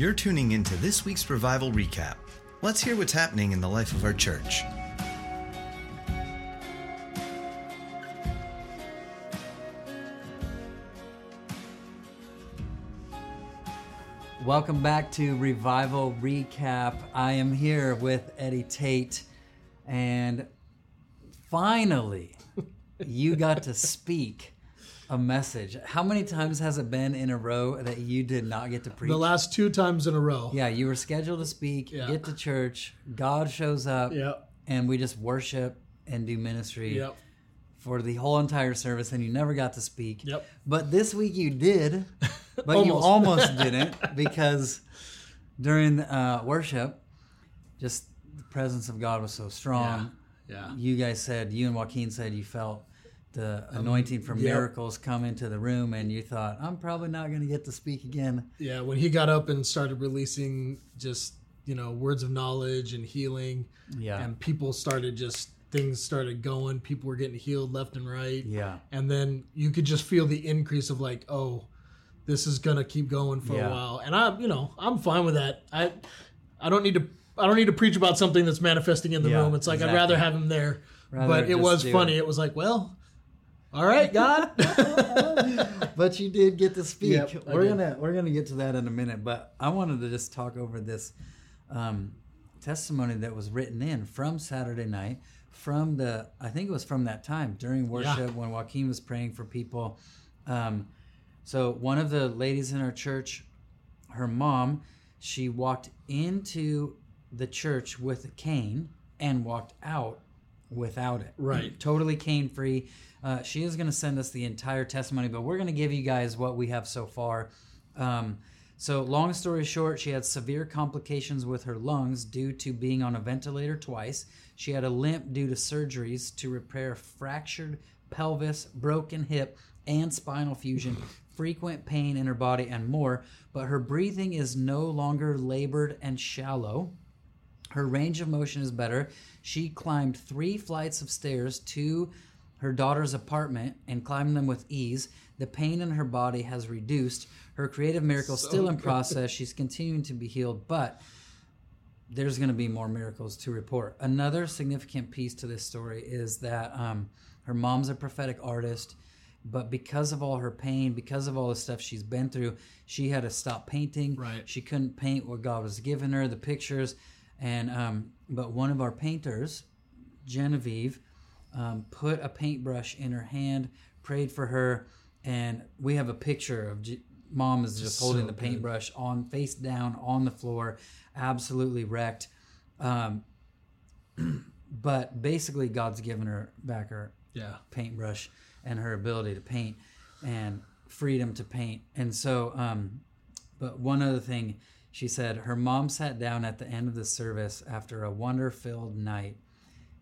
You're tuning into this week's Revival Recap. Let's hear what's happening in the life of our church. Welcome back to Revival Recap. I am here with Eddie Tate, and finally, you got to speak a message. How many times has it been in a row that you did not get to preach? The last two times in a row. yeah, you were scheduled to speak, Yeah. get to church, God shows up, Yep. and we just worship and do ministry Yep. for the whole entire service, and you never got to speak. Yep. But this week you did, but you Almost. almost didn't because during uh, worship, just the presence of God was so strong. Yeah. You guys said, you and Joaquin said you felt the anointing from Um, yep. miracles come into the room, and you thought, I'm probably not going to get to speak again. Yeah. When he got up and started releasing just, you know, words of knowledge and healing, Yeah. and people started just, things started going. People were getting healed left and right. yeah. And then you could just feel the increase of like, oh, this is gonna keep going for Yeah. a while. And I, you know, I'm fine with that. I, I don't need to. I don't need to preach about something that's manifesting in the Yeah, room. It's like exactly. I'd rather have him there. Rather but it was funny. it. It. was like, well, all right, God. but you did get to speak. Yep, we're gonna we're gonna get to that in a minute. But I wanted to just talk over this um, testimony that was written in from Saturday night, from the I think it was from that time during worship when Joaquin was praying for people. Um, so one of the ladies in our church, her mom, she walked into the church with a cane and walked out without it. Right. totally cane free. Uh, she is going to send us the entire testimony, but we're going to give you guys what we have so far. Um, so, long story short, she had severe complications with her lungs due to being on a ventilator twice. She had a limp due to surgeries to repair fractured pelvis, broken hip, and spinal fusion, frequent pain in her body, and more. But her breathing is no longer labored and shallow. Her range of motion is better. She climbed three flights of stairs to her daughter's apartment and climbed them with ease. The pain in her body has reduced. Her creative miracle is still in process. She's continuing to be healed, but there's going to be more miracles to report. Another significant piece to this story is that um, her mom's a prophetic artist, but because of all her pain, because of all the stuff she's been through, she had to stop painting. Right. She couldn't paint what God was giving her, the pictures, and um, but one of our painters, Genevieve, um, put a paintbrush in her hand, prayed for her, and we have a picture of G- mom is just So holding the good. paintbrush on face down on the floor, absolutely wrecked. Um, but basically, God's given her back her yeah. paintbrush and her ability to paint and freedom to paint. And so, um, but one other thing, she said her mom sat down at the end of the service after a wonder filled night.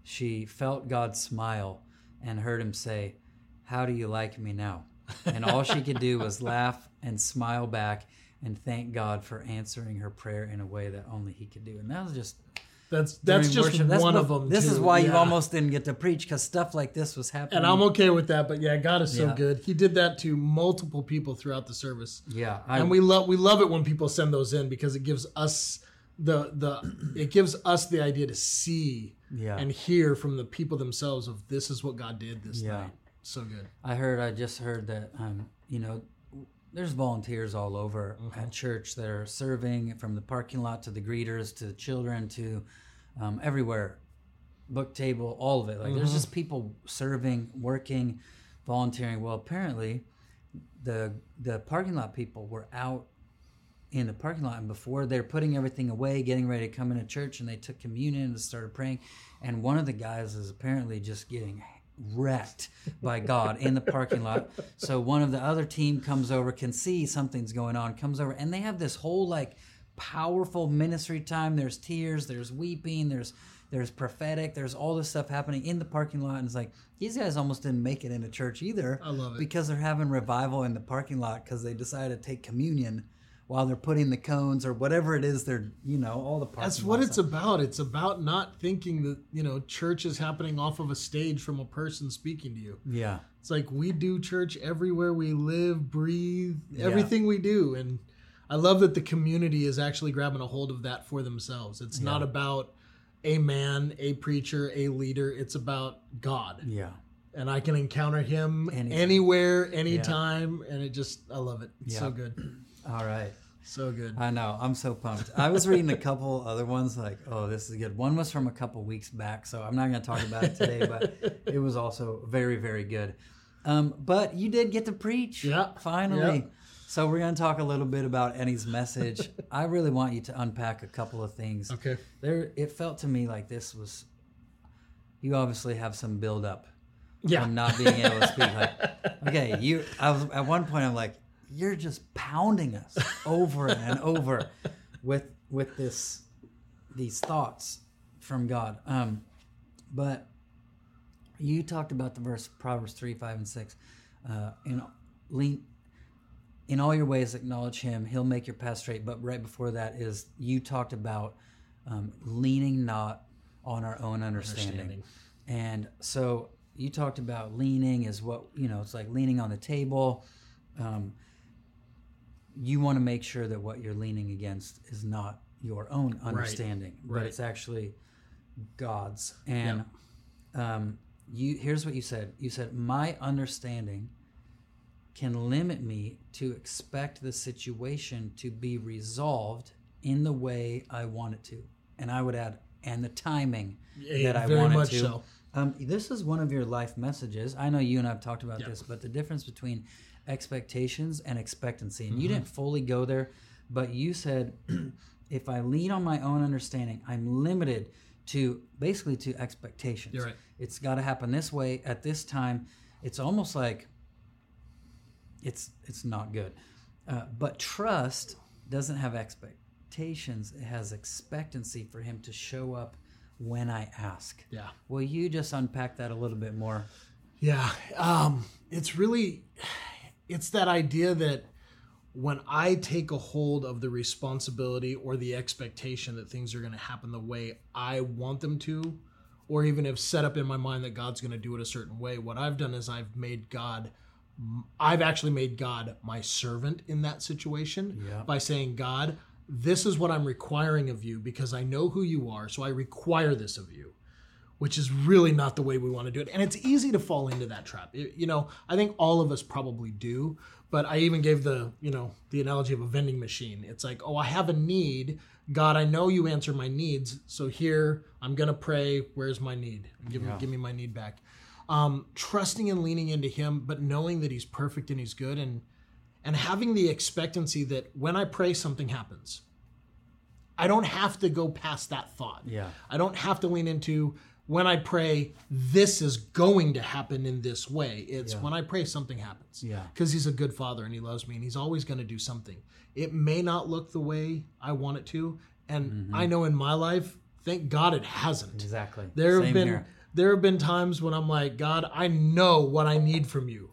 She felt God smile and heard him say, How do you like me now? And all she could do was laugh and smile back and thank God for answering her prayer in a way that only he could do. And that was just That's that's just worship. One of them. This is too. why you almost didn't get to preach because stuff like this was happening. And I'm okay with that, but yeah, God is so Yeah. good. He did that to multiple people throughout the service, yeah, I, and we love we love it when people send those in because it gives us the the it gives us the idea to see Yeah. and hear from the people themselves of this is what God did this Yeah. night. So good. I heard. I just heard that. Um, you know, there's volunteers all over at church that are serving from the parking lot to the greeters to the children to um, everywhere, book table, all of it. Like there's just people serving, working, volunteering. Well, apparently, the the parking lot people were out in the parking lot and before they're putting everything away getting ready to come into church and they took communion and started praying and one of the guys is apparently just getting wrecked by god in the parking lot. So one of the other team comes over can see something's going on comes over and they have this whole like powerful ministry time. There's tears there's weeping there's there's prophetic there's all this stuff happening in the parking lot. And it's like these guys almost didn't make it into church either I love it. because they're having revival in the parking lot because they decided to take communion while they're putting the cones or whatever it is they're you know all the parking That's what it's are- about. It's about not thinking that, you know, church is happening off of a stage from a person speaking to you. yeah It's like we do church everywhere we live, breathe, everything we do. And I love that the community is actually grabbing a hold of that for themselves. It's not about a man, a preacher, a leader. It's about God. Yeah. And I can encounter him anywhere, anytime. And it just, I love it. It's so good. All right. So good. I know. I'm so pumped. I was reading a couple other ones like, oh, this is good. One was from a couple weeks back, so I'm not going to talk about it today, but it was also very, very good. Um, but you did get to preach. Yeah. Finally. Yeah. So we're going to talk a little bit about Annie's message. I really want you to unpack a couple of things. Okay. There, it felt to me like this was. You obviously have some build up Yeah. from not being able to speak. Like, okay, you. I was at one point. I'm like, you're just pounding us over and over with with this these thoughts from God. Um, but you talked about the verse Proverbs three, five, and six. Uh, in lean in all your ways acknowledge Him; He'll make your path straight. But right before that is you talked about um, leaning not on our own understanding. Understanding. And so you talked about leaning is what you know. It's like leaning on the table. Um, you want to make sure that what you're leaning against is not your own understanding, but right. it's actually God's. And um, you here's what you said. You said my understanding can limit me to expect the situation to be resolved in the way I want it to, and I would add, and the timing Yeah, that I want it to. so. Um, this is one of your life messages. I know you and I've talked about this, but the difference between expectations and expectancy, and Mm-hmm. you didn't fully go there, but you said, if I lean on my own understanding, I'm limited to basically to expectations. You're right. It's got to happen this way at this time. It's almost like it's it's not good. Uh, but trust doesn't have expectations; it has expectancy for Him to show up when I ask. Yeah. Will you just unpack that a little bit more? Yeah, um, it's really it's that idea that when I take a hold of the responsibility or the expectation that things are going to happen the way I want them to, or even have set up in my mind that God's going to do it a certain way, what I've done is I've made God, I've actually made God my servant in that situation Yeah. by saying, God, this is what I'm requiring of you because I know who you are, so I require this of you which is really not the way we want to do it. And it's easy to fall into that trap. It- you know, I think all of us probably do, but I even gave the, you know, the analogy of a vending machine. It's like, "Oh, I have a need. God, I know you answer my needs. So here, I'm going to pray, where's my need? Give me give me my need back." Um, trusting and leaning into him, but knowing that he's perfect and he's good and and having the expectancy that when I pray something happens. I don't have to go past that thought. Yeah. I don't have to lean into when I pray, this is going to happen in this way. It's when I pray, something happens. Yeah. Because he's a good father and he loves me and he's always going to do something. It may not look the way I want it to. And Mm-hmm. I know in my life, thank God it hasn't. Exactly. There have been here. there have been times when I'm like, God, I know what I need from you.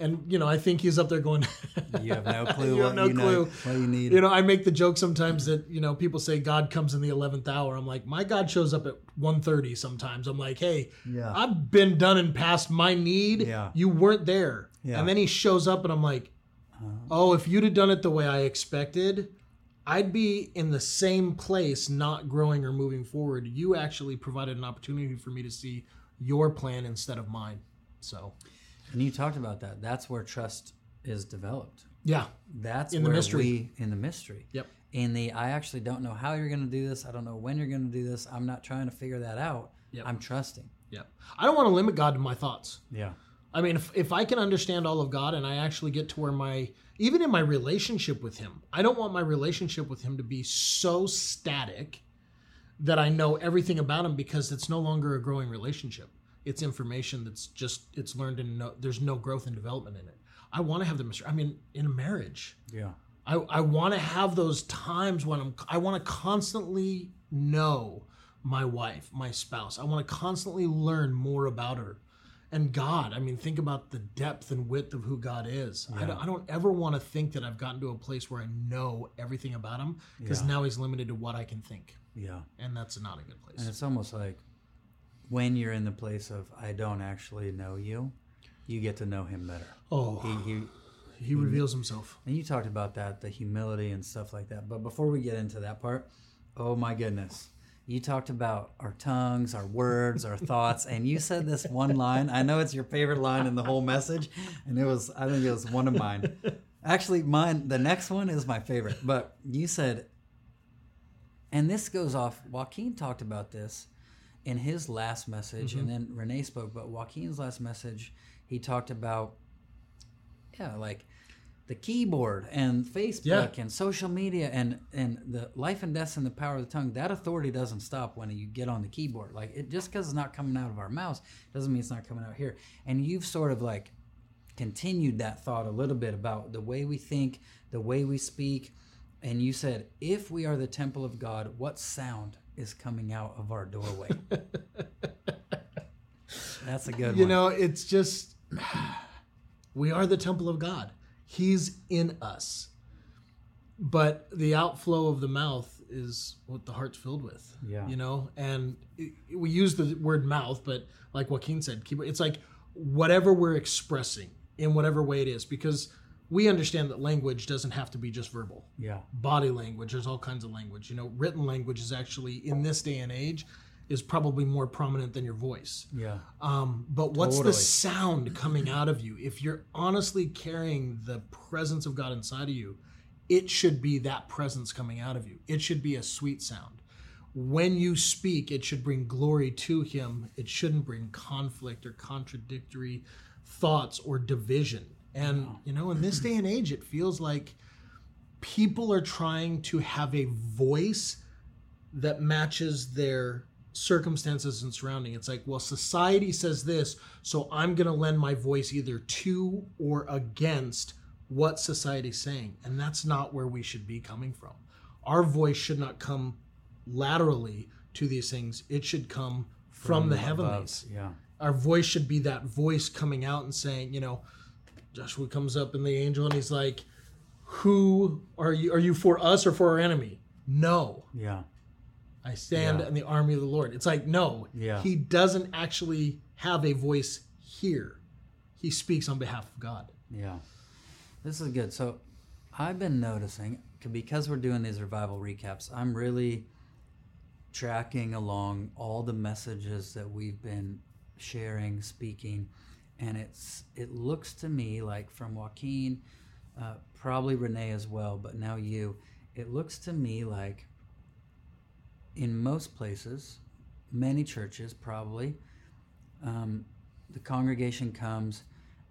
And you know, I think he's up there going You have no clue You have no you know, clue. what you need. You know, I make the joke sometimes that, you know, people say God comes in the 11th hour. I'm like, my God shows up at 1.30 sometimes. I'm like, hey, Yeah. I've been done and past my need. Yeah. You weren't there. Yeah. And then he shows up and I'm like, uh-huh. oh, if you'd have done it the way I expected, I'd be in the same place, not growing or moving forward. You actually provided an opportunity for me to see your plan instead of mine. So, and you talked about that. That's where trust is developed. yeah. That's In the mystery. we in the mystery. Yep. In the I actually don't know how you're going to do this. I don't know when you're going to do this. I'm not trying to figure that out. Yep. I'm trusting. Yeah. I don't want to limit God to my thoughts. Yeah. I mean, if, if I can understand all of God and I actually get to where my, even in my relationship with Him, I don't want my relationship with Him to be so static that I know everything about Him because it's no longer a growing relationship. It's information that's just, it's learned and no, there's no growth and development in it. I want to have the mystery. I mean, in a marriage, Yeah. I, I want to have those times when I'm I want to constantly know my wife, my spouse. I want to constantly learn more about her. And God, I mean, think about the depth and width of who God is. I, don't, I don't ever want to think that I've gotten to a place where I know everything about Him because Yeah. now He's limited to what I can think. Yeah. And that's not a good place. And it's almost like when you're in the place of I don't actually know you, you get to know him better. Oh, He, he He reveals himself. And you talked about that, the humility and stuff like that. But before we get into that part, oh my goodness. You talked about our tongues, our words, our thoughts, and you said this one line. I know it's your favorite line in the whole message, and it was, I think it was one of mine. Actually, mine, the next one is my favorite. But you said, and this goes off, Joaquin talked about this in his last message, and mm-hmm. then Renee spoke, but Joaquin's last message, he talked about, yeah, like the keyboard and Facebook Yeah. and social media and and the life and death and the power of the tongue. That authority doesn't stop when you get on the keyboard. Like it just because it's not coming out of our mouths doesn't mean it's not coming out here. And you've sort of like continued that thought a little bit about the way we think, the way we speak. And you said, if we are the temple of God, what sound is coming out of our doorway? That's a good You one. know, it's just we are the temple of God. He's in us. But the outflow of the mouth is what the heart's filled with. Yeah. You know, and it, we use the word mouth, but like Joaquin said, keep- it's like whatever we're expressing in whatever way it is, because we understand that language doesn't have to be just verbal. Yeah. body language there's all kinds of language you know written language is actually in this day and age is probably more prominent than your voice. Yeah. um, but what's Totally. the sound coming out of you? If you're honestly carrying the presence of god inside of you it should be that presence coming out of you. It should be a sweet sound. When you speak it should bring glory to him. It shouldn't bring conflict or contradictory thoughts or division and you know in this day and age it feels like people are trying to have a voice that matches their circumstances and surrounding. It's like, well, society says this, so I'm going to lend my voice either to or against what society's saying. And that's not where we should be coming from. Our voice should not come laterally to these things, it should come from, the above. heavenlies Yeah. our voice should be that voice coming out and saying, you know, Joshua comes up in the angel and he's like, "Who are you? Are you for us or for our enemy?" No, Yeah. I stand Yeah. in the army of the Lord. It's like no, Yeah. he doesn't actually have a voice here. He speaks on behalf of God. Yeah. This is good. So I've been noticing because we're doing these revival recaps, I'm really tracking along all the messages that we've been sharing, speaking, and it's it looks to me like from Joaquin, uh, probably Renee as well, but now you, it looks to me like in most places, many churches probably, um, the congregation comes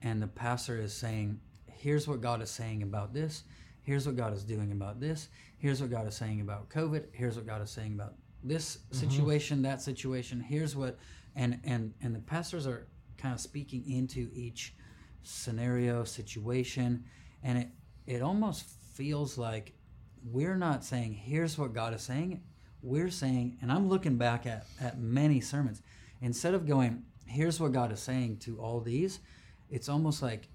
and the pastor is saying, Here's what God is saying about this. Here's what God is doing about this. Here's what God is saying about COVID. Here's what God is saying about this situation, that situation. Here's what, and and and the pastors are kind of speaking into each scenario, situation, and it it almost feels like we're not saying here's what God is saying. We're saying, and I'm looking back at at many sermons, instead of going here's what God is saying to all these, it's almost like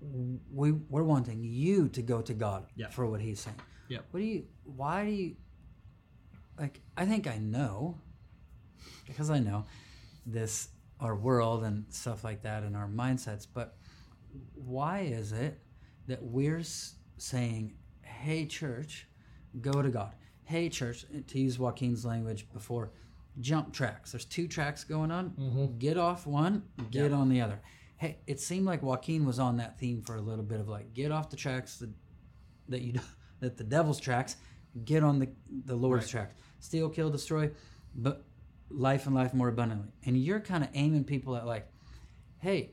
we we're wanting you to go to God for what He's saying. Yeah. What do you? Why do you? Like, I think I know, because I know this our world and stuff like that and our mindsets. But why is it that we're saying, "Hey, church, go to God"? Hey, church, to use Joaquin's language before, jump tracks. There's two tracks going on. Mm-hmm. Get off one, get on the other. Hey, it seemed like Joaquin was on that theme for a little bit of like, get off the tracks that that you that the devil's tracks, get on the the Lord's track. Steal, kill, destroy, but life and life more abundantly. And you're kind of aiming people at like, hey,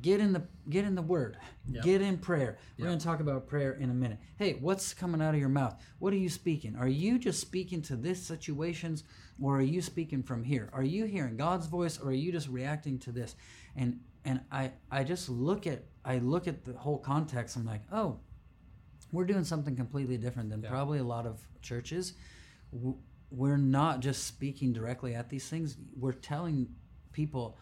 get in the get in the word. Get in prayer. We're going to talk about prayer in a minute. Hey what's coming out of your mouth? What are you speaking? Are you just speaking to this situations or are you speaking from here? Are you hearing god's voice or are you just reacting to this? And and i i just look at i look at the whole context. I'm like oh we're doing something completely different than probably a lot of churches we're not just speaking directly at these things we're telling people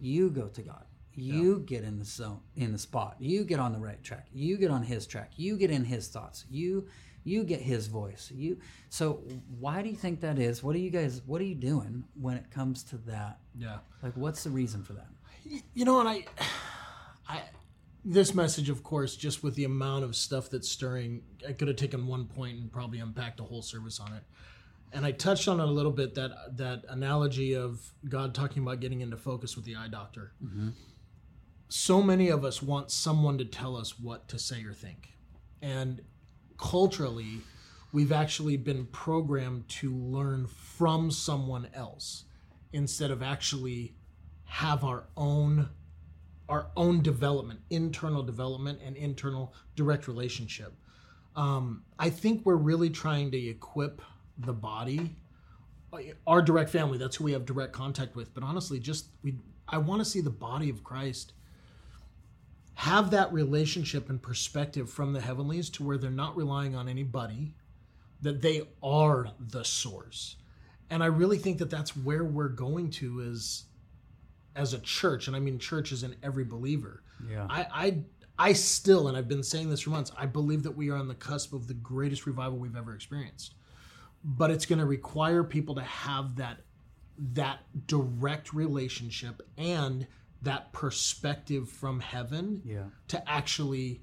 you go to God. You get in the zone, in the spot. You get on the right track. You get on His track. You get in His thoughts. You you get His voice. You. So why do you think that is? What are you guys? What are you doing when it comes to that? Yeah. Like, what's the reason for that? you know, and I, I, this message, of course, just with the amount of stuff that's stirring, I could have taken one point and probably unpacked a whole service on it. And I touched on it a little bit that that analogy of God talking about getting into focus with the eye doctor. Mm-hmm. So many of us want someone to tell us what to say or think, and culturally, we've actually been programmed to learn from someone else instead of actually have our own our own development, internal development, and internal direct relationship. Um, I think we're really trying to equip the body, our direct family. That's who we have direct contact with. But honestly, just we, I want to see the body of Christ have that relationship and perspective from the heavenlies to where they're not relying on anybody, that they are the source. And I really think that that's where we're going to is as a church, and I mean church is in every believer. Yeah. I, I I still, and I've been saying this for months, I believe that we are on the cusp of the greatest revival we've ever experienced. But it's going to require people to have that that direct relationship and that perspective from heaven Yeah. to actually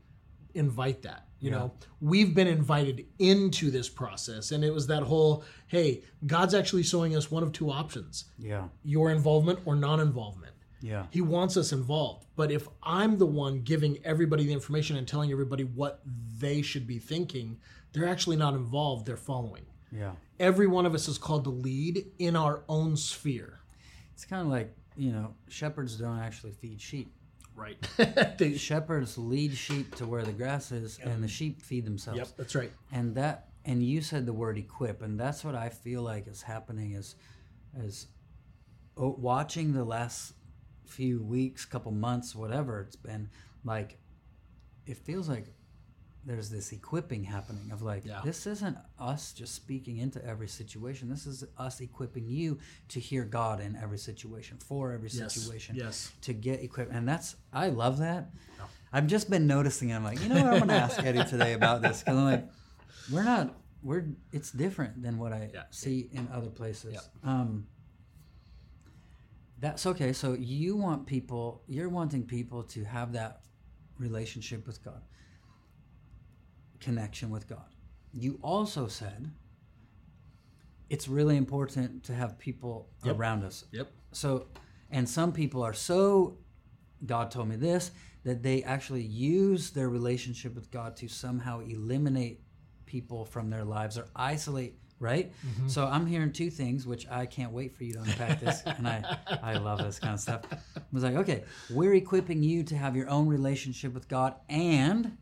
invite that. You Yeah. know, we've been invited into this process, and it was that whole, hey, God's actually showing us one of two options: Yeah. your involvement or non-involvement. Yeah. He wants us involved. But if I'm the one giving everybody the information and telling everybody what they should be thinking, they're actually not involved, they're following. Yeah. Every one of us is called to lead in our own sphere. It's kind of like, you know, shepherds don't actually feed sheep. Right. They- Shepherds lead sheep to where the grass is, and the sheep feed themselves. yep, that's right. and that and you said the word equip and that's what i feel like is happening is is oh, watching the last few weeks couple months whatever it's been like it feels like there's this equipping happening of like Yeah. this isn't us just speaking into every situation this is us equipping you to hear god in every situation for every Yes, situation yes. to get equipped and that's i love that i've just been noticing it i'm like you know what i'm gonna ask eddie today about this because i'm like we're not we're it's different than what i Yeah. see in other places Yeah. um that's okay so you want people you're wanting people to have that relationship with god connection with god you also said it's really important to have people Yep. around us Yep. so and some people are so god told me this that they actually use their relationship with god to somehow eliminate people from their lives or isolate right Mm-hmm. so i'm hearing two things which i can't wait for you to unpack this and i i love this kind of stuff i was like okay we're equipping you to have your own relationship with god and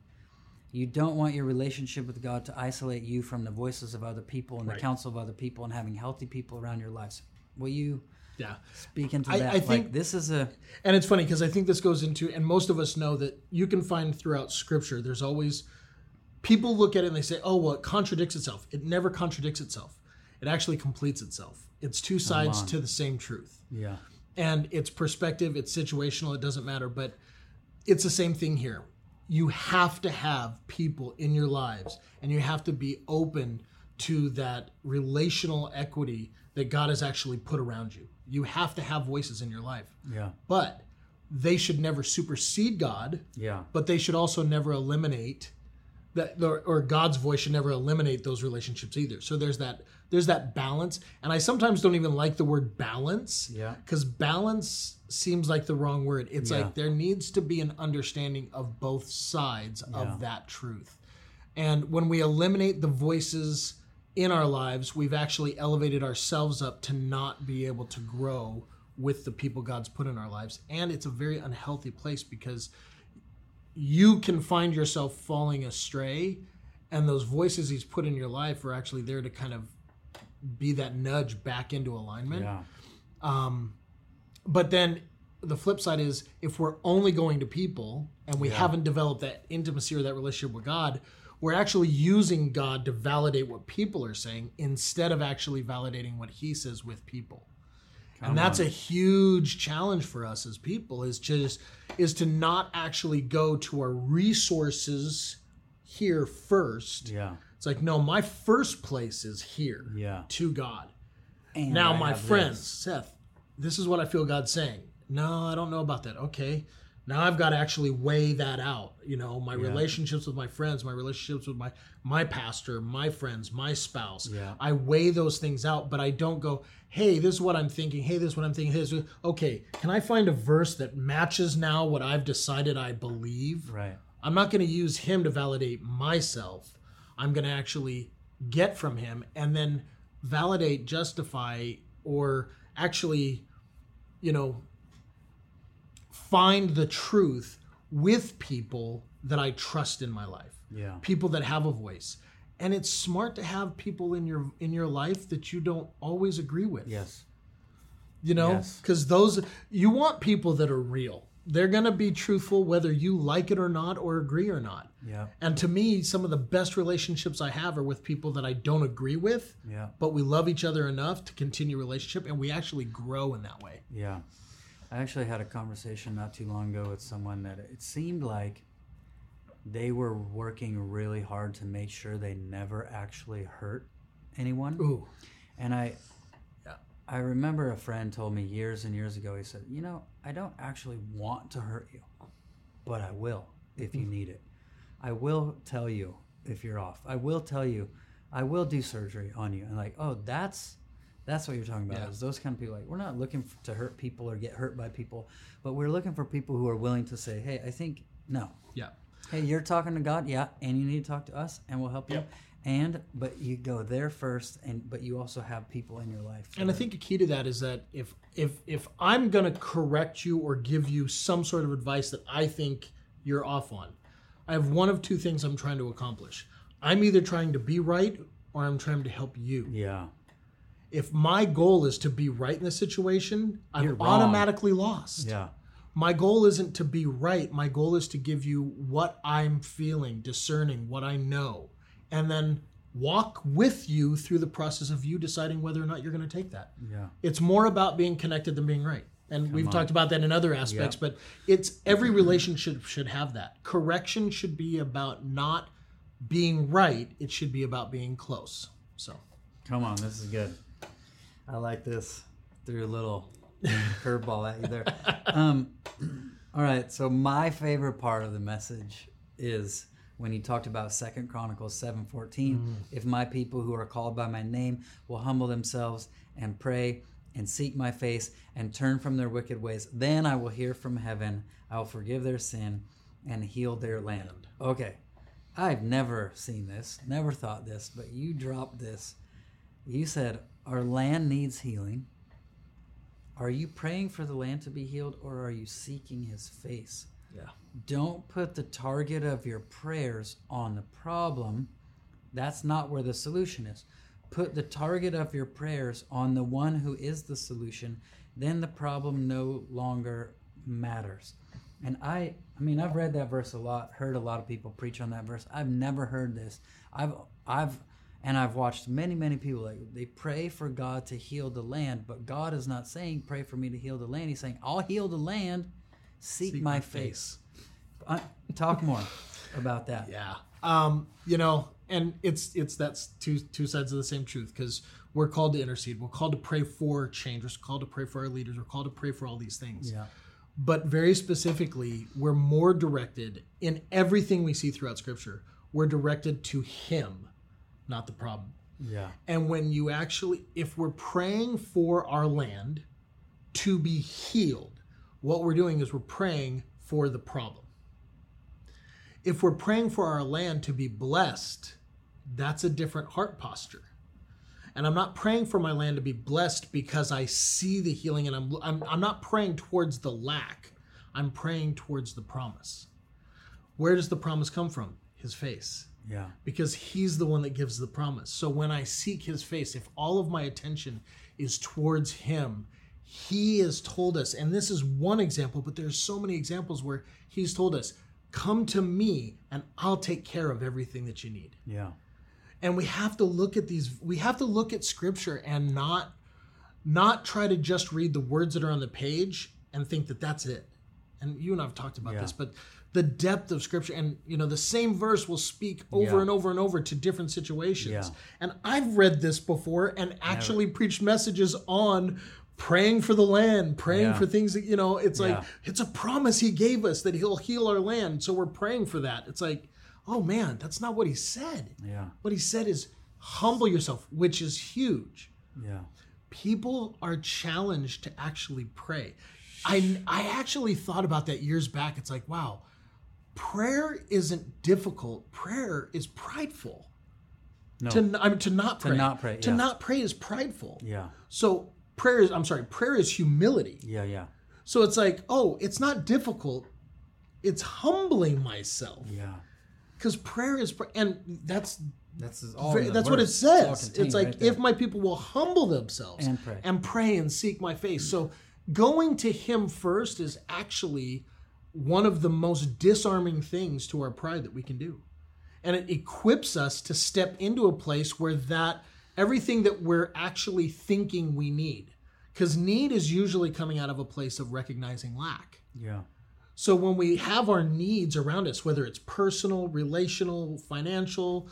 you don't want your relationship with God to isolate you from the voices of other people and the counsel of other people and having healthy people around your lives. Will you Yeah. speak into I- that? I think- like this is a And it's funny because I think this goes into, and most of us know that you can find throughout scripture, there's always people look at it and they say, oh, well, it contradicts itself. It never contradicts itself, it actually completes itself. It's two sides to the same truth. yeah And it's perspective, it's situational, it doesn't matter. But it's the same thing here. You have to have people in your lives and you have to be open to that relational equity that God has actually put around you. You have to have voices in your life. Yeah. But they should never supersede God, yeah. but they should also never eliminate that or, or God's voice should never eliminate those relationships either. So there's that there's that balance and I sometimes don't even like the word balance Yeah. cuz balance seems like the wrong word. It's Yeah. like there needs to be an understanding of both sides Yeah. of that truth. And when we eliminate the voices in our lives, we've actually elevated ourselves up to not be able to grow with the people God's put in our lives. And it's a very unhealthy place because you can find yourself falling astray, and those voices He's put in your life are actually there to kind of be that nudge back into alignment. yeah um, But then the flip side is if we're only going to people and we Yeah. haven't developed that intimacy or that relationship with God, we're actually using God to validate what people are saying instead of actually validating what he says with people. and that's a huge challenge for us as people is just is to not actually go to our resources here first. yeah It's like no, my first place is here yeah to God and now I my friends this. seth this is what i feel god's saying No, I don't know about that. Okay. Now I've got to actually weigh that out. You know, my relationships with my friends, my relationships with my my pastor, my friends, my spouse. Yeah. I weigh those things out, but I don't go, "Hey, this is what I'm thinking. Hey, this is what I'm thinking." Hey, this is okay, can I find a verse that matches now what I've decided I believe? Right. I'm not going to use him to validate myself. I'm going to actually get from him and then validate, justify, or actually, you know, find the truth with people that I trust in my life. Yeah. People that have a voice. And it's smart to have people in your in your life that you don't always agree with Yes. you know Yes. because those you want people that are real they're going to be truthful whether you like it or not or agree or not Yeah. and to me some of the best relationships i have are with people that i don't agree with Yeah. but we love each other enough to continue relationship and we actually grow in that way Yeah. I actually had a conversation not too long ago with someone that it seemed like they were working really hard to make sure they never actually hurt anyone. ooh And I Yeah. I remember a friend told me years and years ago he said, "You know, I don't actually want to hurt you, but I will if you mm-hmm. need it. I will tell you if you're off. I will tell you. I will do surgery on you." And like, "Oh, that's that's what you're talking about. Yeah. Is those kind of people like we're not looking f to hurt people or get hurt by people, but we're looking for people who are willing to say, "Hey, I think no. yeah Hey, you're talking to God, yeah, and you need to talk to us, and we'll help you. Yep. And but you go there first, and but you also have people in your life. and i think a key to that is that if if if i'm going to correct you or give you some sort of advice that i think you're off on i have one of two things i'm trying to accomplish i'm either trying to be right or i'm trying to help you yeah, if my goal is to be right in the situation, I'm You're wrong. automatically lost. yeah, My goal isn't to be right. My goal is to give you what I'm feeling, discerning what I know, and then walk with you through the process of you deciding whether or not you're going to take that. yeah, It's more about being connected than being right. And we've on. talked about that in other aspects, but it's every relationship should have that. Correction should be about not being right, it should be about being close. So, Come on, this is good. I like this. Threw a little curveball at you there. Um, all right, so my favorite part of the message is when he talked about Second Chronicles seven fourteen. If my people who are called by my name will humble themselves and pray and seek my face and turn from their wicked ways, then I will hear from heaven. I will forgive their sin and heal their land. Okay, I've never seen this, never thought this, but you dropped this. You said our land needs healing. Are you praying for the land to be healed or are you seeking his face? yeah. Don't put the target of your prayers on the problem. That's not where the solution is. Put the target of your prayers on the one who is the solution. Then the problem no longer matters. And I I mean I've read that verse a lot, heard a lot of people preach on that verse. I've never heard this. I've I've and I've watched many, many people like they pray for God to heal the land, but God is not saying pray for me to heal the land. He's saying I'll heal the land. Seek, my, face. Uh, talk more about that. Yeah. Um, you know, and it's it's that's two two sides of the same truth because we're called to intercede. We're called to pray for change. We're called to pray for our leaders. We're called to pray for all these things. Yeah. But very specifically, we're more directed in everything we see throughout Scripture. We're directed to Him, not the problem. Yeah. And when you actually, if we're praying for our land to be healed, what we're doing is we're praying for the problem. If we're praying for our land to be blessed, that's a different heart posture. And I'm not praying for my land to be blessed because I see the healing and I'm, I'm, I'm not praying towards the lack. I'm praying towards the promise. Where does the promise come from? His face Yeah. because he's the one that gives the promise. So when I seek his face, if all of my attention is towards him, he has told us, and this is one example, but there's so many examples where he's told us, come to me and I'll take care of everything that you need. Yeah. And we have to look at these we have to look at scripture and not not try to just read the words that are on the page and think that that's it. And you and I've talked about Yeah. this, but the depth of scripture and you know the same verse will speak over Yeah. and over and over to different situations. Yeah. And I've read this before and actually preached messages on praying for the land, praying Yeah. for things that, you know, it's like, it's a promise he gave us that he'll heal our land. So we're praying for that. It's like, oh man, that's not what he said. Yeah. What he said is humble yourself, which is huge. Yeah. People are challenged to actually pray. I, I actually thought about that years back. It's like, wow, prayer isn't difficult. Prayer is prideful. No. To, I mean, to not pray. not pray, To yeah. not pray is prideful. yeah. So prayer is, I'm sorry, prayer is humility. Yeah. Yeah. So it's like, oh, it's not difficult. It's humbling myself Yeah. because prayer is, and that's That's all. That's what it says. contained It's like right if my people will humble themselves And pray. and pray and seek my face. So going to Him first is actually one of the most disarming things to our pride that we can do, and it equips us to step into a place where that everything that we're actually thinking we need, because need is usually coming out of a place of recognizing lack. yeah. So when we have our needs around us, whether it's personal, relational, financial,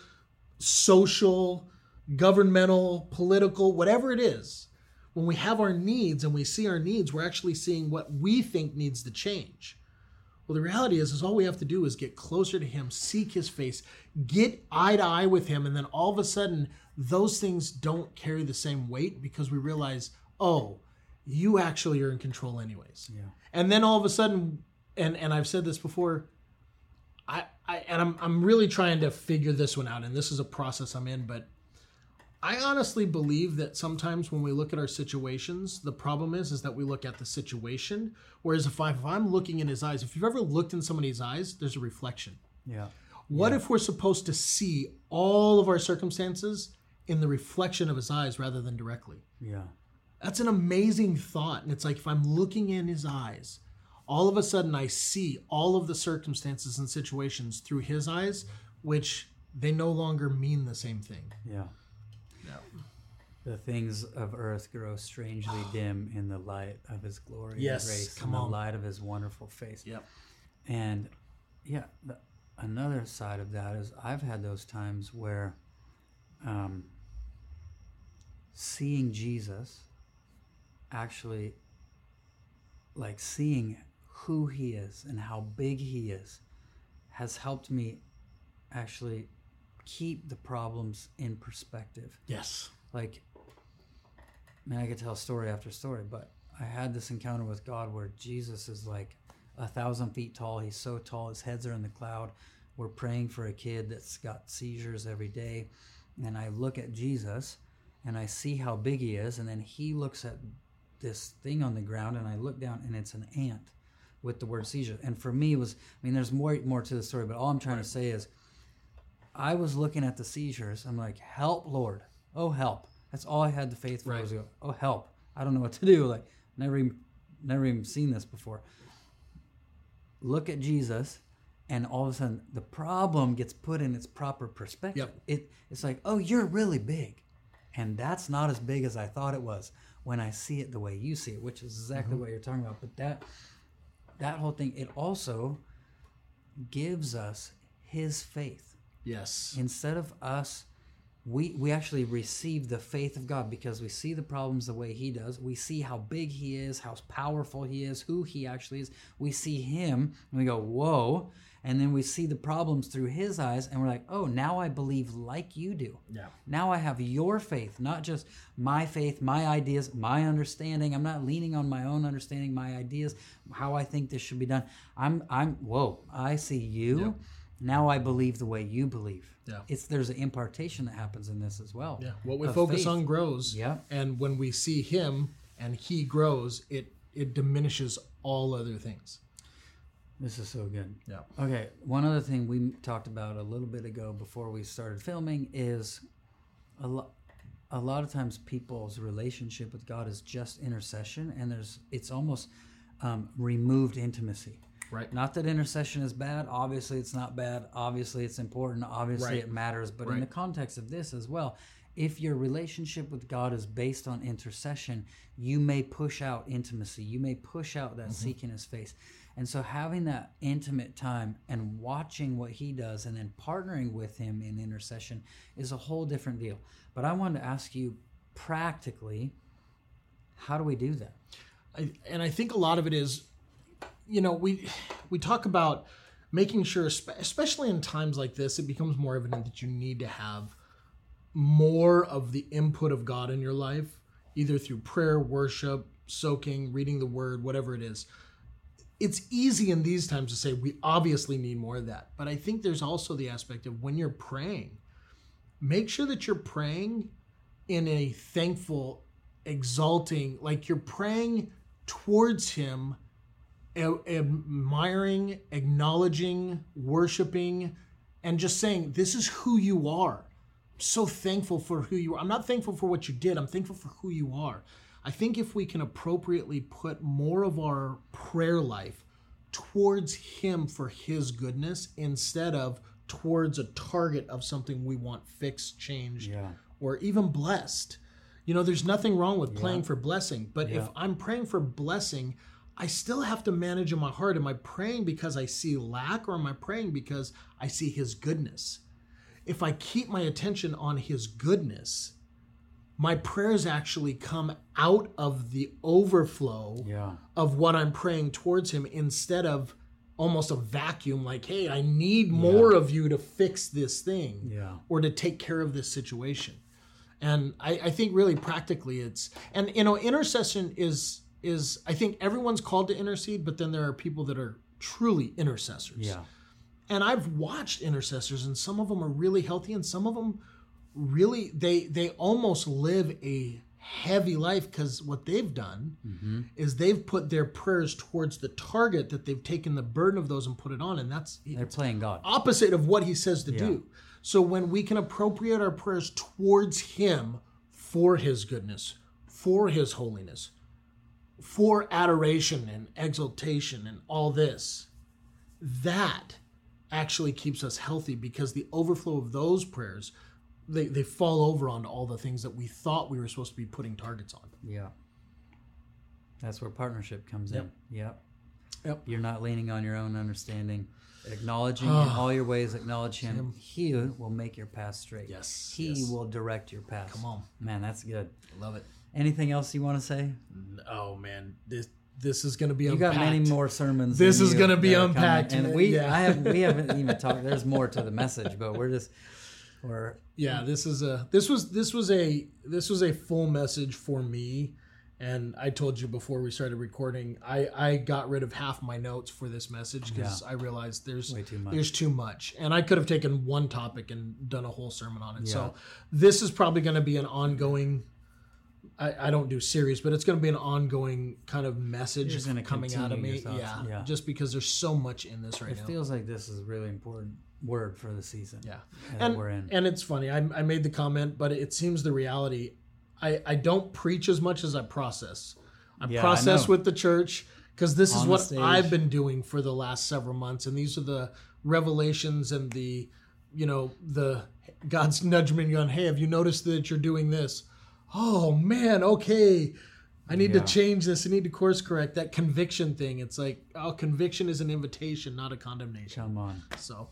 social, governmental, political, whatever it is, when we have our needs and we see our needs, we're actually seeing what we think needs to change. Well, the reality is, is all we have to do is get closer to Him, seek His face, get eye to eye with Him, and then all of a sudden, those things don't carry the same weight because we realize, oh, you actually are in control, anyways. Yeah. And then all of a sudden, and and I've said this before, I, I and I'm I'm really trying to figure this one out, and this is a process I'm in, but I honestly believe that sometimes when we look at our situations, the problem is is that we look at the situation. Whereas if, I, if I'm looking in his eyes, if you've ever looked in somebody's eyes, there's a reflection. Yeah. What if we're supposed to see all of our circumstances in the reflection of his eyes rather than directly? Yeah. That's an amazing thought. And it's like if I'm looking in his eyes, all of a sudden I see all of the circumstances and situations through his eyes, which they no longer mean the same thing. Yeah. The things of earth grow strangely dim in the light of his glory Yes, and grace, come in the on. light of his wonderful face. Yep. And yeah, the, another side of that is I've had those times where um, seeing Jesus, actually, like seeing who he is and how big he is, has helped me actually keep the problems in perspective Yes. like I mean I could tell story after story, but I had this encounter with God where Jesus is like a thousand feet tall. He's so tall, his heads are in the cloud. We're praying for a kid that's got seizures every day. And I look at Jesus and I see how big he is, and then he looks at this thing on the ground and I look down and it's an ant with the word seizure. And for me it was I mean there's more more to the story, but all I'm trying to say is I was looking at the seizures. I'm like, help, Lord. Oh, help. That's all I had the faith for. Right. Was go, oh, help. I don't know what to do. Like, never even, never even seen this before. Look at Jesus, and all of a sudden, the problem gets put in its proper perspective. Yep. It, it's like, oh, you're really big. And that's not as big as I thought it was when I see it the way you see it, which is exactly mm-hmm. what you're talking about. But that, that whole thing, it also gives us his faith Yes. instead of us we we actually receive the faith of God because we see the problems the way he does. We see how big he is, how powerful he is, who he actually is. We see him and we go, "Whoa." And then we see the problems through his eyes and we're like, "Oh, now I believe like you do." Yeah. Now I have your faith, not just my faith, my ideas, my understanding. I'm not leaning on my own understanding, my ideas, how I think this should be done. I'm I'm whoa, I see you. Now I believe the way you believe. Yeah. It's there's an impartation that happens in this as well. Yeah. What we focus faith. on grows. Yeah. And when we see him and he grows, it it diminishes all other things. This is so good. Yeah. Okay, one other thing we talked about a little bit ago before we started filming is a lot a lot of times people's relationship with God is just intercession and there's it's almost um, removed intimacy. Right. Not that intercession is bad. Obviously, it's not bad. Obviously, it's important. Obviously, Right. it matters. But in the context of this as well, if your relationship with God is based on intercession, you may push out intimacy. You may push out that mm-hmm. seeking His face. And so, having that intimate time and watching what He does and then partnering with Him in intercession is a whole different deal. But I wanted to ask you practically How do we do that? I, and I think a lot of it is, you know, we we talk about making sure, especially in times like this, it becomes more evident that you need to have more of the input of God in your life, either through prayer, worship, soaking, reading the Word, whatever it is. It's easy in these times to say we obviously need more of that, but I think there's also the aspect of when you're praying, make sure that you're praying in a thankful, exalting, like you're praying towards Him, admiring, acknowledging, worshiping, and just saying, This is who you are. I'm so thankful for who you are. I'm not thankful for what you did, I'm thankful for who you are. I think if we can appropriately put more of our prayer life towards Him for His goodness instead of towards a target of something we want fixed, changed, Yeah. or even blessed. You know, there's nothing wrong with praying for blessing, but if I'm praying for blessing, I still have to manage in my heart. Am I praying because I see lack or am I praying because I see His goodness? If I keep my attention on His goodness, my prayers actually come out of the overflow Yeah. of what I'm praying towards him instead of almost a vacuum like, hey, I need more of you to fix this thing Yeah. or to take care of this situation. And I, I think really practically it's and you know, intercession is is I think everyone's called to intercede, but then there are people that are truly intercessors. Yeah. And I've watched intercessors and some of them are really healthy and some of them really they they almost live a heavy life because what they've done Mm-hmm. is they've put their prayers towards the target that they've taken the burden of those and put it on and that's They're playing God. opposite of what he says to do so when we can appropriate our prayers towards him for his goodness for his holiness for adoration and exaltation and all this that actually keeps us healthy because the overflow of those prayers they, they fall over onto all the things that we thought we were supposed to be putting targets on Yeah. That's where partnership comes Yep. in. Yep. Yep. You're not leaning on your own understanding. Acknowledging ah. in all your ways, acknowledge him. He will make your path straight. Yes, He yes. will direct your path. Come on. Man, that's good. love it Anything else you want to say? oh man this this is going to be You unpacked. got many more sermons. This is be that are coming. unpacked, and we Yeah. I have we haven't even talked. There's more to the message, but we're just we're yeah mm. this is a this was this was a this was a full message for me and i told you before we started recording i i got rid of half my notes for this message because i realized there's Way too much. there's too much and i could have taken one topic and done a whole sermon on it Yeah. so this is probably going to be an ongoing I, I don't do series, but it's going to be an ongoing kind of message just gonna coming out of me. Yeah, Yeah. just because there's so much in this right it now. It feels like this is a really important word for the season. Yeah, and we're in. and it's funny. I, I made the comment, but it seems the reality. I I don't preach as much as I process. I Yeah, process know. with the church because this is On the what stage. I've been doing for the last several months, and these are the revelations and the, you know, the God's nudging me on. Hey, have you noticed that you're doing this? Oh man, okay. I need Yeah. to change this. I need to course correct that conviction thing. It's like, oh, conviction is an invitation, not a condemnation. Come on. So,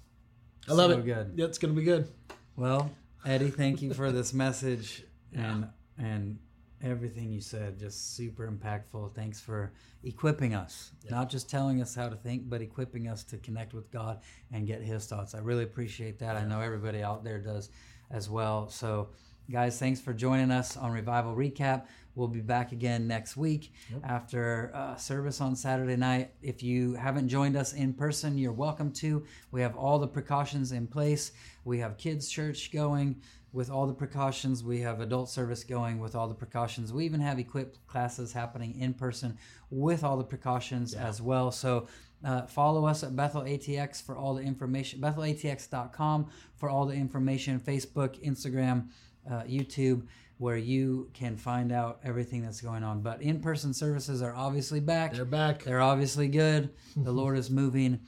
I love So it. good. Yeah, it's gonna be good. Well, Eddie, thank you for this message and and everything you said. Just super impactful. Thanks for equipping us, not just telling us how to think, but equipping us to connect with God and get His thoughts. I really appreciate that. I know everybody out there does as well. So, guys, thanks for joining us on Revival Recap. We'll be back again next week after uh, service on Saturday night. If you haven't joined us in person, you're welcome to. We have all the precautions in place. We have kids' church going with all the precautions. We have adult service going with all the precautions. We even have equipped classes happening in person with all the precautions as well. So uh, follow us at Bethel ATX for all the information, bethelatx.com for all the information, Facebook, Instagram, uh, YouTube, where you can find out everything that's going on. But in person services are obviously back. They're back. They're obviously good. The Lord is moving,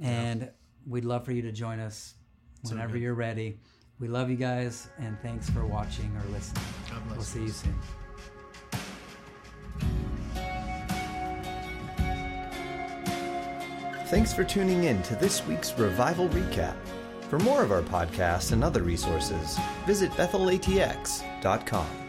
and we'd love for you to join us whenever you're ready. We love you guys, and thanks for watching or listening. God bless We'll see you. you soon. Thanks for tuning in to this week's Revival Recap. For more of our podcasts and other resources, visit bethelatx.com.